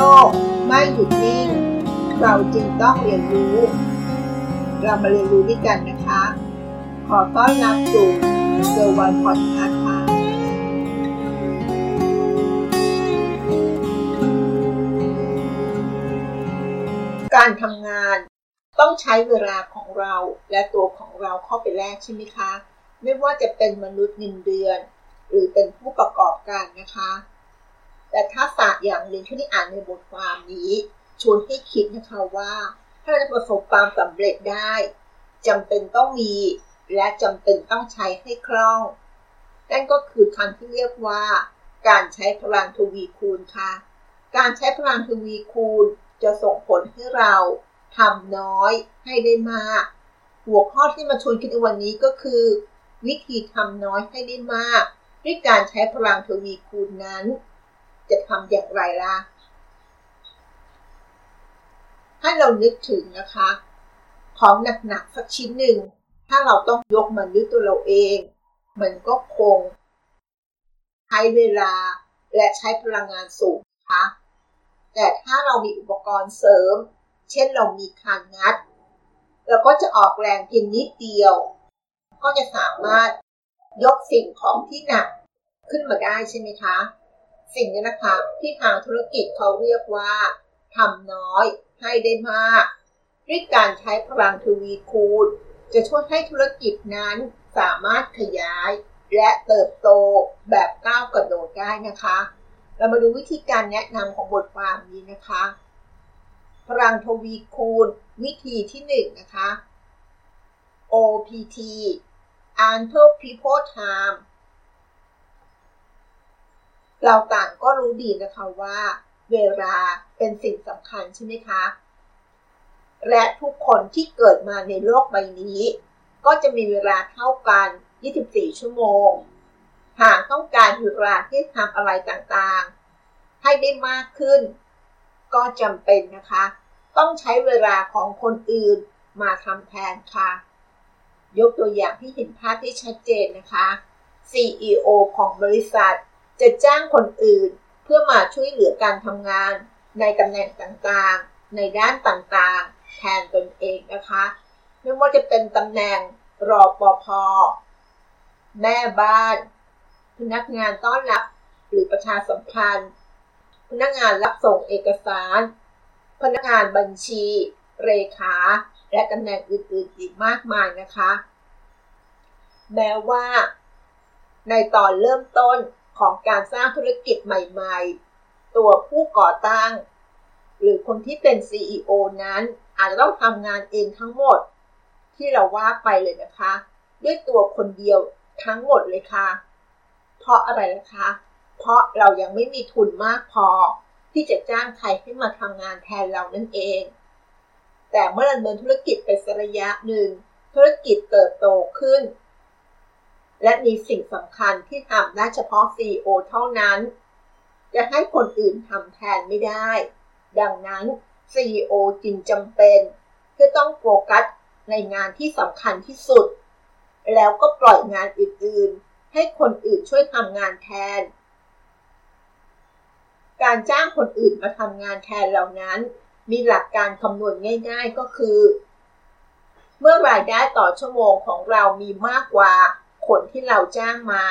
ลกไม่หยุดนิ่ง เราจึงต้องเรียนรู้ เรามาเรียนรู้ด้วยกันนะคะ ขอต้อนรับสู่เซอร์วันพอดคาส์ค่ะการทำงานต้องใช้เวลาของเราและตัวของเราเข้าไปแลกใช่ไหมคะ ไม่ว่าจะเป็นมนุษย์เงินเดือน หรือเป็นผู้ประกอบการนะคะ แต่ทักษะ อย่างหนึ่งที่ได้อ่านในบทความนี้ชวนให้คิดนะคะว่า ถ้าเราจะประสบความสำเร็จได้จำเป็นต้องมี และจำเป็นต้องใช้ให้คล่อง นั่นก็คือคำที่เรียกว่า การใช้พลังทวีคูณค่ะ การใช้พลังทวีคูณจะส่งผลให้เราทำน้อยให้ได้มาก หัวข้อที่มาชวนคิดในวันนี้ก็คือ วิธีทำน้อยให้ได้มาก ด้วยการใช้พลังทวีคูณนั้น จะทำอย่างไรล่ะ ให้เรานึกถึงนะคะ ของหนักๆสักชิ้นหนึ่ง ถ้าเราต้องยกมันด้วยตัวเราเอง มันก็คง ใช้เวลาและใช้พลังงานสูงนะคะแต่ถ้าเรามีอุปกรณ์เสริม เช่นเรามีคานงัด เราก็จะออกแรงเพียงนิดเดียว ก็จะสามารถยกสิ่งของที่หนักขึ้นมาได้ใช่ไหมคะ สิ่งนี้นะคะที่ทางธุรกิจเขาเรียกว่าทำน้อยให้ได้มาก ด้วยการใช้พลังทวีคูณ จะช่วยให้ธุรกิจนั้นสามารถขยาย และเติบโตแบบก้าวกระโดดได้นะคะ เรามาดูวิธีการแนะนำของบทความนี้นะคะ พลังทวีคูณ วิธีที่1นนะคะ OPT Until People Time เราต่างก็รู้ดีนะคะว่า เวลาเป็นสิ่งสำคัญใช่ไหมคะ และทุกคนที่เกิดมาในโลกใบนี้ ก็จะมีเวลาเท่ากัน 24 ชั่วโมง หากต้องการเวลาที่ทำอะไรต่างๆ ให้ได้มากขึ้น ก็จำเป็นนะคะ ต้องใช้เวลาของคนอื่นมาทำแทนค่ะ ยกตัวอย่างที่เห็นภาพที่ชัดเจนนะคะ CEO ของบริษัท จะจ้างคนอื่น เพื่อมาช่วยเหลือการทำงาน ในตำแหน่งต่างๆ ในด้านต่างๆ แทนตนเองนะคะ ไม่ว่าจะเป็นตำแหน่งรอปภแม่บ้าน พนักงานต้อนรับหรือประชาสัมพันธ์ พนักงานรับส่งเอกสาร พนักงานบัญชีเรขา และตำแหน่งอื่นๆอีกมากมายนะคะ แม้ว่า ในตอนเริ่มต้น ของการสร้างธุรกิจใหม่ๆ ตัวผู้ก่อตั้ง หรือคนที่เป็น CEO นั้นอาจจะต้องทำงานเองทั้งหมด ที่เราว่าไปเลยนะคะ ด้วยตัวคนเดียวทั้งหมดเลยค่ะ เพราะอะไรนะคะ เพราะเรายังไม่มีทุนมากพอ ที่จะจ้างใครให้มาทำงานแทนเรานั่นเอง แต่เมื่อดำเนินธุรกิจไปสระยะหนึ่ง ธุรกิจเติบโตขึ้น และมีสิ่งสำคัญที่ทำได้เฉพาะ CEO เท่านั้น จะให้คนอื่นทำแทนไม่ได้ ดังนั้น CEO จึงจำเป็นที่ต้องโฟกัสในงานที่สำคัญที่สุด แล้วก็ปล่อยงานอื่นๆ ให้คนอื่นช่วยทำงานแทน การจ้างคนอื่นมาทำงานแทนเหล่านั้น มีหลักการคำนวณง่าย ๆก็คือ เมื่อรายได้ต่อชั่วโมงของเรามีมากกว่า คนที่เราจ้างมา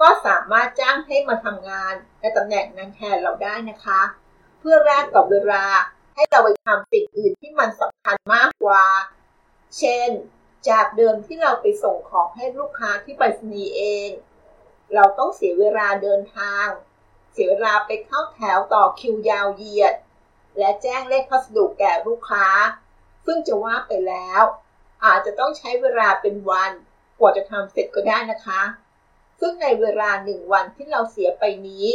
ก็สามารถจ้างให้มาทำงานในตำแหน่งนั้นแทนเราได้นะคะ เพื่อแลกกับเวลาให้เราไปทำสิ่งอื่นที่มันสำคัญมากกว่า เช่น จากเดิมที่เราไปส่งของให้ลูกค้าที่ไปรษณีย์เอง เราต้องเสียเวลาเดินทาง เสียเวลาไปเข้าแถวต่อคิวยาวเหยียด และแจ้งเลขพัสดุแก่ลูกค้า ซึ่งจะว่าไปแล้ว อาจจะต้องใช้เวลาเป็นวัน กว่าจะทำเสร็จก็ได้นะคะ ซึ่งในเวลาหนึ่งวันที่เราเสียไปนี้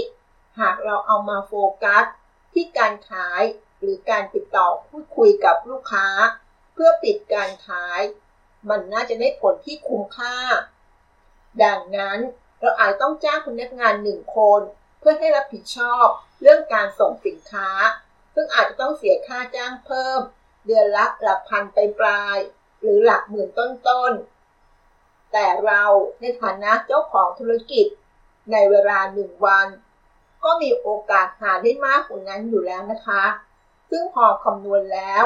หากเราเอามาโฟกัสที่การขายหรือการติดต่อพูดคุยกับลูกค้า เพื่อปิดการขาย มันน่าจะได้ผลที่คุ้มค่า ดังนั้นเราอาจต้องจ้างพนักงานหนึ่งคน เพื่อให้รับผิดชอบเรื่องการส่งสินค้า ซึ่งอาจจะต้องเสียค่าจ้างเพิ่ม เดือนละหลักพันไปปลาย หรือหลักหมื่นต้นๆ แต่เราในฐานะเจ้าของธุรกิจในเวลาหนึ่งวัน ก็มีโอกาสหาได้มากกว่านั้นอยู่แล้วนะคะ ซึ่งพอคำนวณแล้ว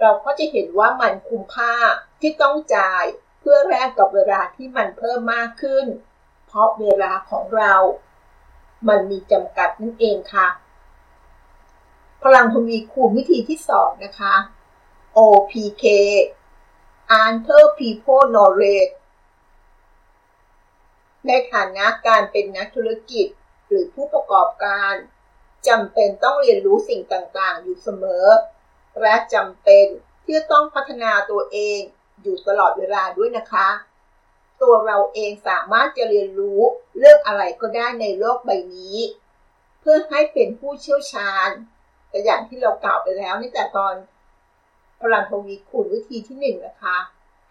เราก็จะเห็นว่ามันคุ้มค่าที่ต้องจ่ายเพื่อแลกกับเวลาที่มันเพิ่มมากขึ้น เพราะเวลาของเรา มันมีจำกัดนั่นเองค่ะ พลังทวีคูณวิธีที่สองนะคะ OPK Answer People Knowledge ในฐานะการเป็นนักธุรกิจหรือผู้ประกอบการจำเป็นต้องเรียนรู้สิ่งต่างๆ อยู่เสมอ และจำเป็นที่จะต้องพัฒนาตัวเองอยู่ตลอดเวลาด้วยนะคะ ตัวเราเองสามารถจะเรียนรู้เรื่องอะไรก็ได้ในโลกใบนี้ เพื่อให้เป็นผู้เชี่ยวชาญแต่อย่างที่เรากล่าวไปแล้วในแต่ตอนพลังทวีคูณวิธีที่หนึ่งนะคะ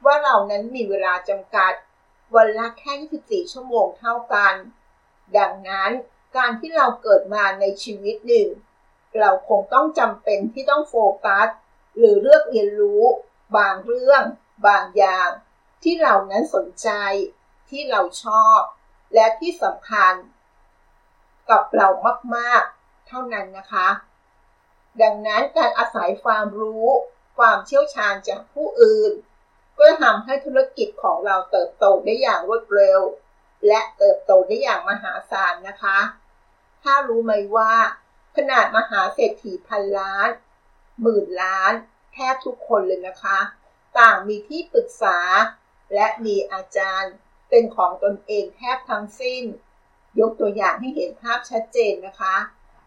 ว่าเรานั้นมีเวลาจำกัด วันละแค่ 24 ชั่วโมงเท่ากัน ดังนั้นการที่เราเกิดมาในชีวิตหนึ่ง เราคงต้องจำเป็นที่ต้องโฟกัส หรือเลือกเรียนรู้ บางเรื่อง บางอย่าง ที่เรานั้นสนใจ ที่เราชอบ และที่สำคัญ กับเรามากๆ เท่านั้นนะคะ ดังนั้นการอาศัยความรู้ ความเชี่ยวชาญจากผู้อื่น ก็ทำให้ธุรกิจของเราเติบโตได้อย่างรวดเร็ว และเติบโตได้อย่างมหาศาลนะคะ ถ้ารู้ไหมว่า ขนาดมหาเศรษฐีพันล้าน หมื่นล้าน แทบทุกคนเลยนะคะ ต่างมีที่ปรึกษา และมีอาจารย์เป็นของตนเองแทบทั้งสิ้น ยกตัวอย่างให้เห็นภาพชัดเจนนะคะ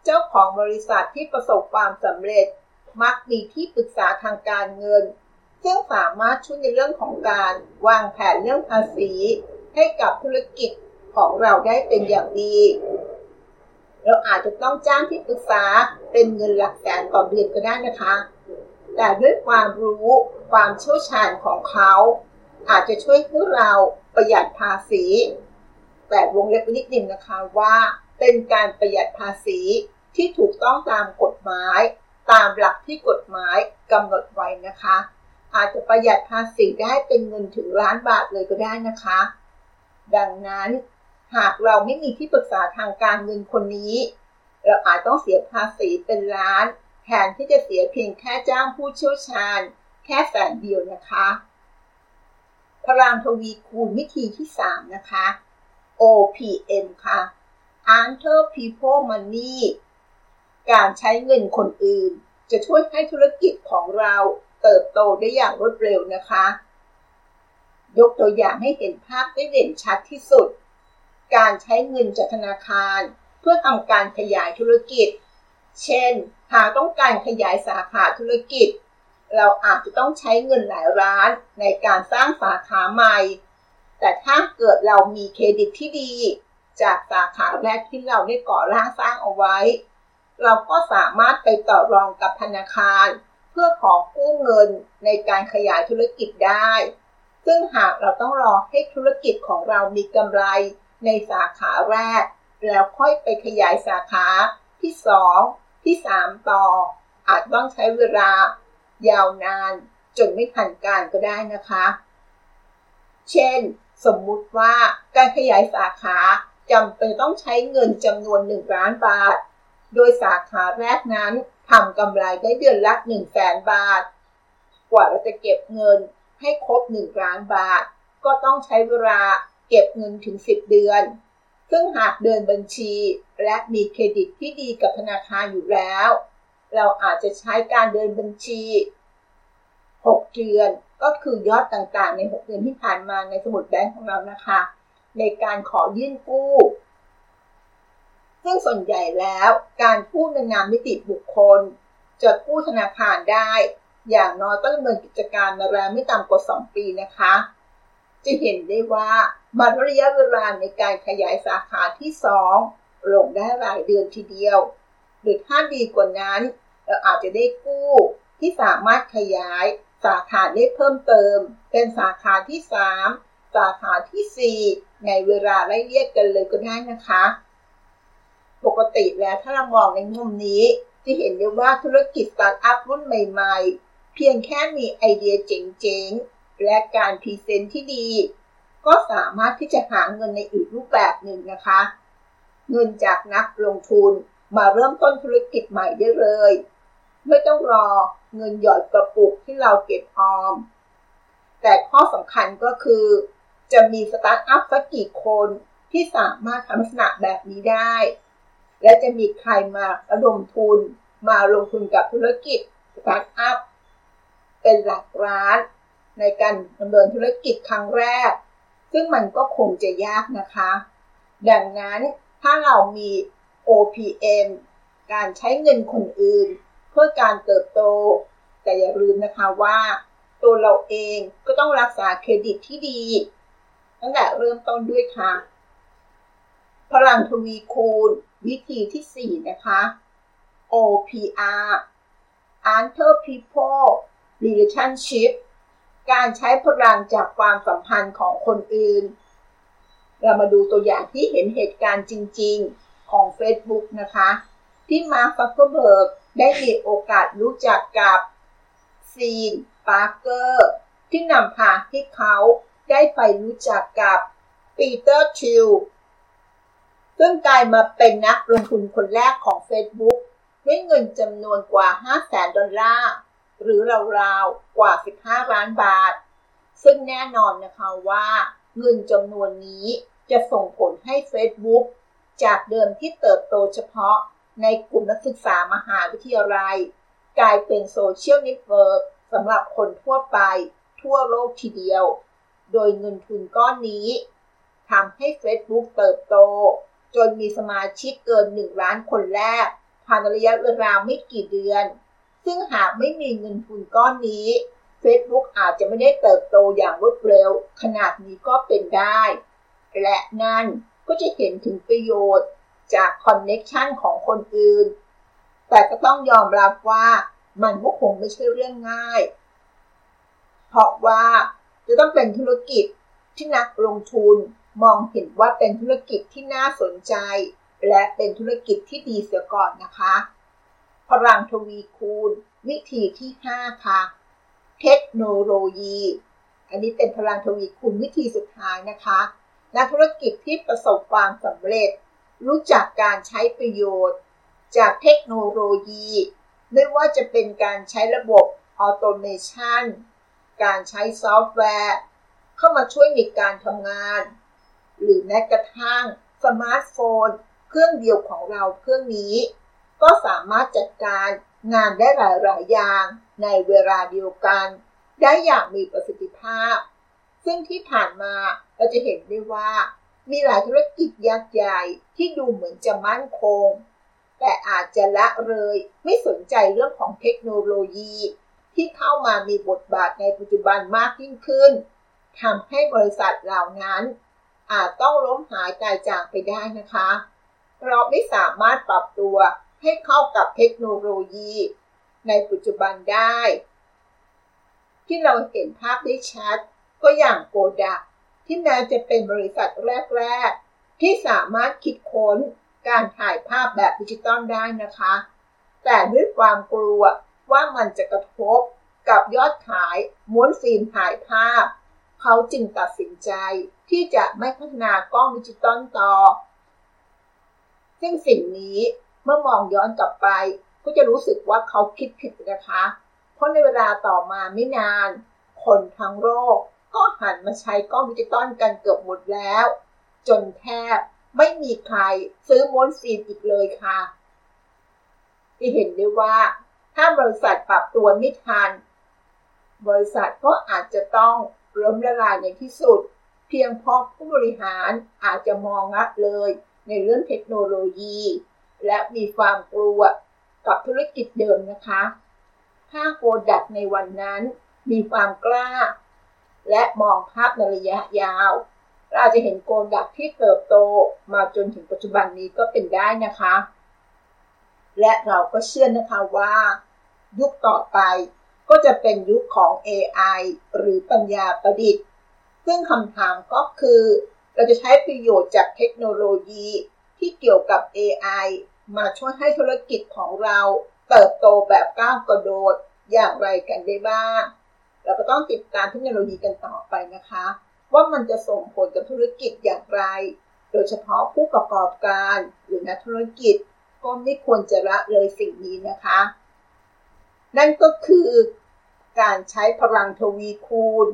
เจ้าของบริษัทที่ประสบความสำเร็จมักมีที่ปรึกษาทางการเงิน ซึ่งสามารถช่วยในเรื่องของการวางแผนเรื่องภาษี ให้กับธุรกิจของเราได้เป็นอย่างดี เราอาจจะต้องจ้างที่ปรึกษาเป็นเงินหลักแสนต่อเดือนก็ได้นะคะ แต่ด้วยความรู้ความเชี่ยวชาญของเขา อาจจะช่วยให้เราประหยัดภาษี แต่วงเล็บนิดนึงนะคะว่าเป็นการประหยัดภาษีที่ถูกต้องตามกฎหมาย ตามหลักที่กฎหมายกำหนดไว้นะคะ อาจจะประหยัดภาษีได้เป็นเงินถึงล้านบาทเลยก็ได้นะคะ ดังนั้นหากเราไม่มีที่ปรึกษาทางการเงินคนนี้ เราอาจต้องเสียภาษีเป็นล้าน แทนที่จะเสียเพียงแค่จ้างผู้เชี่ยวชาญ แค่แสนเดียวนะคะพลังทวีคูณวิธีที่ 3 นะคะ OPM ค่ะ Enter People Money การใช้เงินคนอื่น จะช่วยให้ธุรกิจของเรา เติบโตได้อย่างรวดเร็วนะคะ ยกตัวอย่างให้เห็นภาพได้เด่นชัดที่สุด การใช้เงินจากธนาคาร เพื่อทำการขยายธุรกิจ เช่น หากต้องการขยายสาขาธุรกิจ เราอาจจะต้องใช้เงินหลายล้านในการสร้างสาขาใหม่ แต่ถ้าเกิดเรามีเครดิตที่ดี จากสาขาแรกที่เราได้ก่อร่างสร้างเอาไว้ เราก็สามารถไปต่อรองกับธนาคาร เพื่อขอกู้เงินในการขยายธุรกิจได้ ซึ่งหากเราต้องรอให้ธุรกิจของเรามีกำไรในสาขาแรก แล้วค่อยไปขยายสาขาที่ 2 ที่ 3 ต่อ อาจต้องใช้เวลายาวนานจนไม่ทันการก็ได้นะคะ เช่น สมมุติว่าการขยายสาขาจำเป็นต้องใช้เงินจำนวน 1 ล้านบาท โดยสาขาแรกนั้น ทำกำไรได้เดือนละ1 0 0 0 0แสนบาท กว่าเราจะเก็บเงินให้ครบ1ล้านบาท ก็ต้องใช้เวลาเก็บเงินถึง 10 เดือน ซึ่งหากเดินบัญชีและมีเครดิตที่ดีกับธนาคารอยู่แล้ว เราอาจจะใช้การเดินบัญชี 6 เดือนก็คือยอดต่างๆ ใน 6 เดือนที่ผ่านมาในสมุดแบงก์ของเรานะคะ ในการขอยื่นกู้ ซึ่งส่วนใหญ่แล้วการกู้ในนามนิติบุคคล จะกู้ธนาคารได้ อย่างน้อยต้องดำเนินกิจการมาแล้วไม่ต่ำกว่า 2 ปีนะคะ จะเห็นได้ว่ามันระยะเวลาในการขยายสาขาที่ 2 ลงได้หลายเดือนทีเดียว หรือถ้าดีกว่านั้น เราอาจจะได้กู้ที่สามารถขยายสาขาได้เพิ่มเติม เป็นสาขาที่ 3 สาขาที่ 4 ในเวลาไล่เลี่ยกันเลยก็ได้นะคะ ปกติแล้วถ้าเรามองในมุมนี้ จะเห็นได้ว่าธุรกิจสตาร์ทอัพรุ่นใหม่ๆ เพียงแค่มีไอเดียเจ๋งๆ และการ present ที่ดี ก็สามารถที่จะหาเงินในอีกรูปแบบหนึ่งนะคะ เงินจากนักลงทุนมาเริ่มต้นธุรกิจใหม่ได้เลย ไม่ต้องรอเงินหยอดกระปุกที่เราเก็บออม แต่ข้อสำคัญก็คือ จะมีสตาร์ทอัพสักกี่คนที่สามารถทำลักษณะแบบนี้ได้ และจะมีใครมาระดมทุน มาลงทุนกับธุรกิจสตาร์ทอัพเป็นหลักล้าน ในการดำเนินธุรกิจครั้งแรก ซึ่งมันก็คงจะยากนะคะ ดังนั้นถ้าเรามี OPM การใช้เงินคนอื่น เพื่อการเติบโต แต่อย่าลืมนะคะว่าตัวเราเองก็ต้องรักษาเครดิตที่ดี ตั้งแต่เริ่มต้นด้วยค่ะ พลังทวีคูณ วิธีที่ 4 นะคะ OPR Answer People Relationship การใช้พลังจากความสัมพันธ์ของคนอื่น เรามาดูตัวอย่างที่เห็นเหตุการณ์จริงๆของ Facebook นะคะ ที่มาร์ค ซักเคอร์เบิร์กได้มีโอกาสรู้จักกับฌอนปาร์กเกอร์ ที่นำพาให้เขาได้ไปรู้จักกับปีเตอร์ ธีล ซึ่งกลายมาเป็นนักลงทุนคนแรกของ Facebook ด้วยเงินจำนวนกว่า5 0 0แสนดอลลาร์ หรือราวๆ กว่า 15 ล้านบาท ซึ่งแน่นอนนะคะว่าเงินจำนวนนี้จะส่งผลให้ Facebook จากเดิมที่เติบโตเฉพาะในกลุ่มนักศึกษามหาวิทยาลัย กลายเป็นโซเชียลเน็ตเวิร์กสำหรับคนทั่วไปทั่วโลกทีเดียว โดยเงินทุนก้อนนี้ทำให้ Facebook เติบโต จนมีสมาชิกเกิน 1 ล้านคนแรกภานระยะเวลาไม่กี่เดือน ซึ่งหากไม่มีเงินทุนก้อนนี้ Facebook อาจจะไม่ได้เติบโตอย่างรวดเร็ว ขนาดนี้ก็เป็นได้ และนั่นก็จะเห็นถึงประโยชน์จากคอนเน็ชันของคนอื่น แต่ก็ต้องยอมรับว่ามันก็คงไม่ใช่เรื่องง่าย เพราะว่าจะต้องเป็นธุรกิจที่นักลงทุน มองเห็นว่าเป็นธุรกิจที่น่าสนใจ และเป็นธุรกิจที่ดีเสียก่อนนะคะ พลังทวีคูณ วิธีที่ 5 ค่ะ เทคโนโลยี อันนี้เป็นพลังทวีคูณวิธีสุดท้ายนะคะนักธุรกิจที่ประสบความสำเร็จ รู้จักการใช้ประโยชน์ จากเทคโนโลยี ไม่ว่าจะเป็นการใช้ระบบautomation การใช้ซอฟต์แวร์ เข้ามาช่วยในการทำงาน หรือแม้กระทั่งสมาร์ทโฟน เครื่องเดียวของเราเครื่องนี้ ก็สามารถจัดการงานได้หลาย ๆ อย่างในเวลาเดียวกัน ได้อย่างมีประสิทธิภาพ ซึ่งที่ผ่านมาเราจะเห็นได้ว่า มีหลายธุรกิจยักษ์ใหญ่ที่ดูเหมือนจะมั่นคง แต่อาจจะละเลยไม่สนใจเรื่องของเทคโนโลยี ที่เข้ามามีบทบาทในปัจจุบันมากยิ่งขึ้นทำให้บริษัทเหล่านั้น อาจต้องล้มหายตายจากไปได้นะคะ เราไม่สามารถปรับตัวให้เข้ากับเทคโนโลยี ในปัจจุบันได้ ที่เราเห็นภาพได้ชัด ก็อย่างโกดักที่แม้จะเป็นบริษัทแรก ๆ ที่สามารถคิดค้นการถ่ายภาพแบบดิจิตอลได้นะคะ แต่ด้วยความกลัวว่ามันจะกระทบกับยอดขายม้วนฟิล์มถ่ายภาพ เขาจึงตัดสินใจที่จะไม่พัฒนากล้องดิจิตอลต่อ ซึ่งสิ่งนี้เมื่อมองย้อนกลับไป ก็จะรู้สึกว่าเขาคิดผิดนะคะ เพราะในเวลาต่อมาไม่นาน คนทั้งโลกก็หันมาใช้กล้องดิจิตอลกันเกือบหมดแล้ว จนแทบไม่มีใครซื้อม้วนฟิล์มอีกเลยค่ะที่เห็นได้ว่าถ้าบริษัทปรับตัวไม่ทัน บริษัทก็อาจจะต้อง ล้มละลายในที่สุด เพียงเพราะผู้บริหารอาจจะมองงัดเลยในเรื่องเทคโนโลยี และมีความกลัวกับธุรกิจเดิมนะคะ ถ้าโกดักในวันนั้นมีความกล้า และมองภาพในระยะยาว เราจะเห็นโกดักที่เติบโตมาจนถึงปัจจุบันนี้ก็เป็นได้นะคะ และเราก็เชื่อนะคะว่า ยุคต่อไป ก็จะเป็นยุคของ AI หรือปัญญาประดิษฐ์ ซึ่งคำถามก็คือ เราจะใช้ประโยชน์จากเทคโนโลยีที่เกี่ยวกับ AI มาช่วยให้ธุรกิจของเราเติบโตแบบก้าวกระโดดอย่างไรกันได้บ้าง เราก็ต้องติดตามเทคโนโลยีกันต่อไปนะคะ ว่ามันจะส่งผลกับธุรกิจอย่างไร โดยเฉพาะผู้ประกอบการหรือนักธุรกิจก็ไม่ควรจะละเลยสิ่งนี้นะคะ นั่นก็คือการใช้พลังทวีคูณ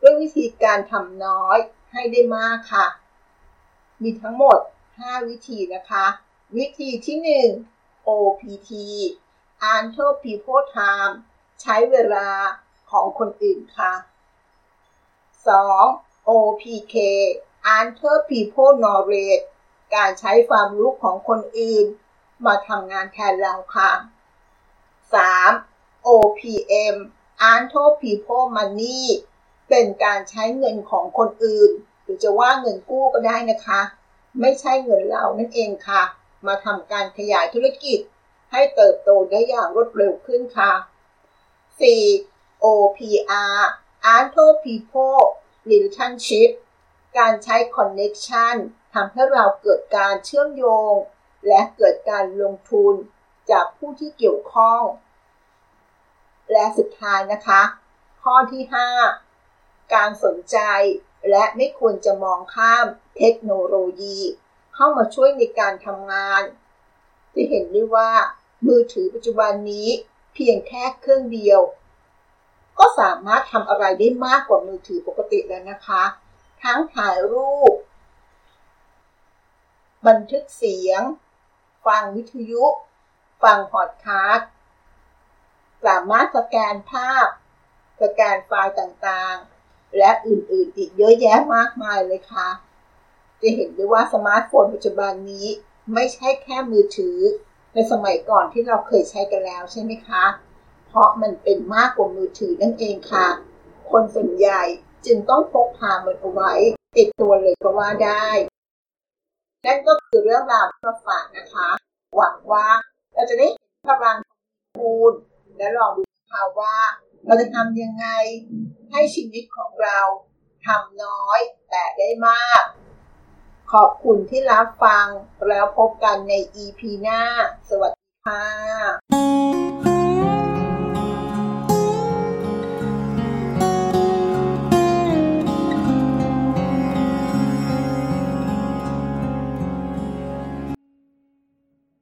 ด้วยวิธีการทำน้อยให้ได้มากค่ะ มีทั้งหมด 5 วิธีนะคะ วิธีที่ 1 OPT Until People Time ใช้เวลาของคนอื่นค่ะ 2. OPK Until People Knowledge การใช้ความรู้ของคนอื่น มาทำงานแทนเราค่ะ 3. OPM Until People Money เป็นการใช้เงินของคนอื่น หรือจะว่าเงินกู้ก็ได้นะคะ ไม่ใช่เงินเรานั่นเองค่ะ มาทำการขยายธุรกิจ ให้เติบโตได้อย่างรวดเร็วขึ้นค่ะ 4. OPR Until People Relationship การใช้ Connection ทำให้เราเกิดการเชื่อมโยง และเกิดการลงทุน จากผู้ที่เกี่ยวข้อง และสุดท้ายนะคะ ข้อที่ 5 การสนใจและไม่ควรจะมองข้ามเทคโนโลยี เข้ามาช่วยในการทำงาน จะเห็นได้ว่า มือถือปัจจุบันนี้เพียงแค่เครื่องเดียว ก็สามารถทำอะไรได้มากกว่ามือถือปกติแล้วนะคะ ทั้งถ่ายรูป บันทึกเสียง ฟังวิทยุ ฟังพอดคาสต์สามารถสแกนภาพ สแกนไฟล์ต่างๆ และอื่นๆ อีกเยอะแยะมากมายเลยค่ะ จะเห็นได้ว่าสมาร์ทโฟนปัจจุบันนี้ไม่ใช่แค่มือถือ ในสมัยก่อนที่เราเคยใช้กันแล้วใช่ไหมคะ เพราะมันเป็นมากกว่ามือถือนั่นเองค่ะ คนส่วนใหญ่จึงต้องพกพามันเอาไว้ ติดตัวเลยก็ว่าได้ นั่นก็คือเรื่องราวที่มาฝากนะคะ หวังว่า เราจะได้เห็นพลังคูณและลองดูค่ะว่า เราจะทำยังไงให้ชีวิตของเราทำน้อยแต่ได้มาก ขอบคุณที่รับฟังแล้วพบกันใน EP หน้า สวัสดีค่ะ